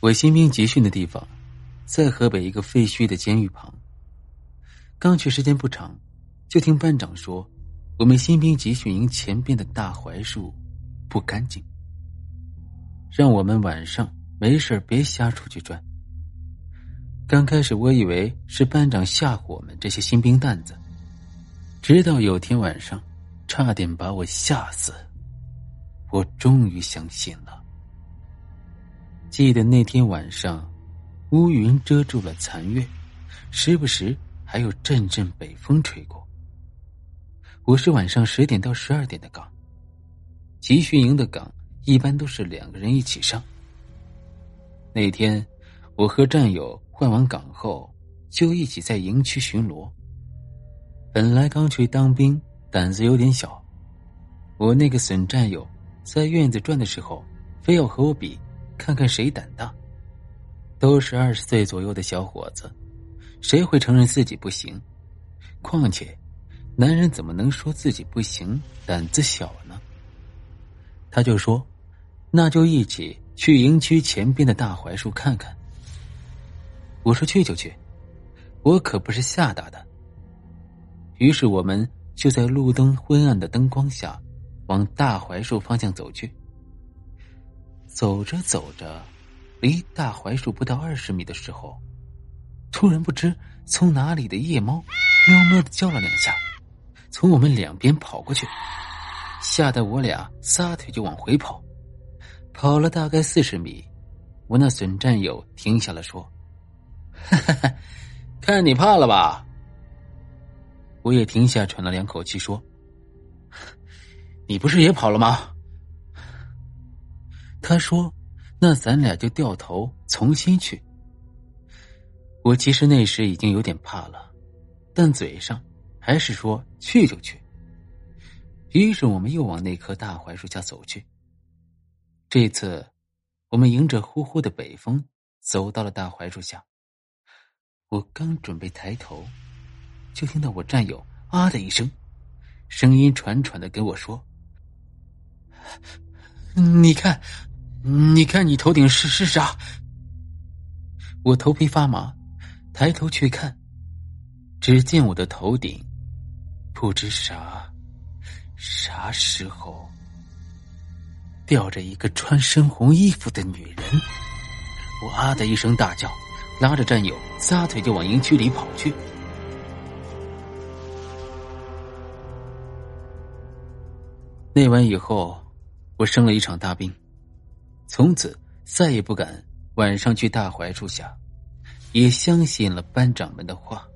我新兵集训的地方，在河北一个废墟的监狱旁。刚去时间不长，就听班长说，我们新兵集训营前边的大槐树不干净，让我们晚上没事别瞎出去转。刚开始我以为是班长吓唬我们这些新兵蛋子，直到有天晚上，差点把我吓死，我终于相信了。记得那天晚上，乌云遮住了残月，时不时还有阵阵北风吹过。我是晚上十点到十二点的岗，集训营的岗一般都是两个人一起上。那天，我和战友换完岗后，就一起在营区巡逻。本来刚去当兵，胆子有点小，我那个损战友在院子转的时候，非要和我比。看看谁胆大，都是二十岁左右的小伙子，谁会承认自己不行？况且，男人怎么能说自己不行、胆子小呢？他就说：“那就一起去营区前边的大槐树看看。”我说：“去就去，我可不是吓大的。”于是我们就在路灯昏暗的灯光下，往大槐树方向走去。走着走着，离大槐树不到二十米的时候，突然不知从哪里的夜猫喵喵的叫了两下，从我们两边跑过去，吓得我俩撒腿就往回跑。跑了大概四十米，我那损战友停下了，说：“哈哈，看你怕了吧？”我也停下，喘了两口气，说：“你不是也跑了吗？”他说：“那咱俩就掉头重新去。”我其实那时已经有点怕了，但嘴上还是说去就去。于是我们又往那棵大槐树下走去。这次，我们迎着呼呼的北风走到了大槐树下。我刚准备抬头，就听到我战友“啊”的一声，声音喘喘的跟我说：“你看。”你看，你头顶是是啥？我头皮发麻，抬头去看，只见我的头顶，不知啥啥时候吊着一个穿深红衣服的女人。我啊的一声大叫，拉着战友撒腿就往营区里跑去。那晚以后，我生了一场大病。从此再也不敢晚上去大槐树下，也相信了班长们的话。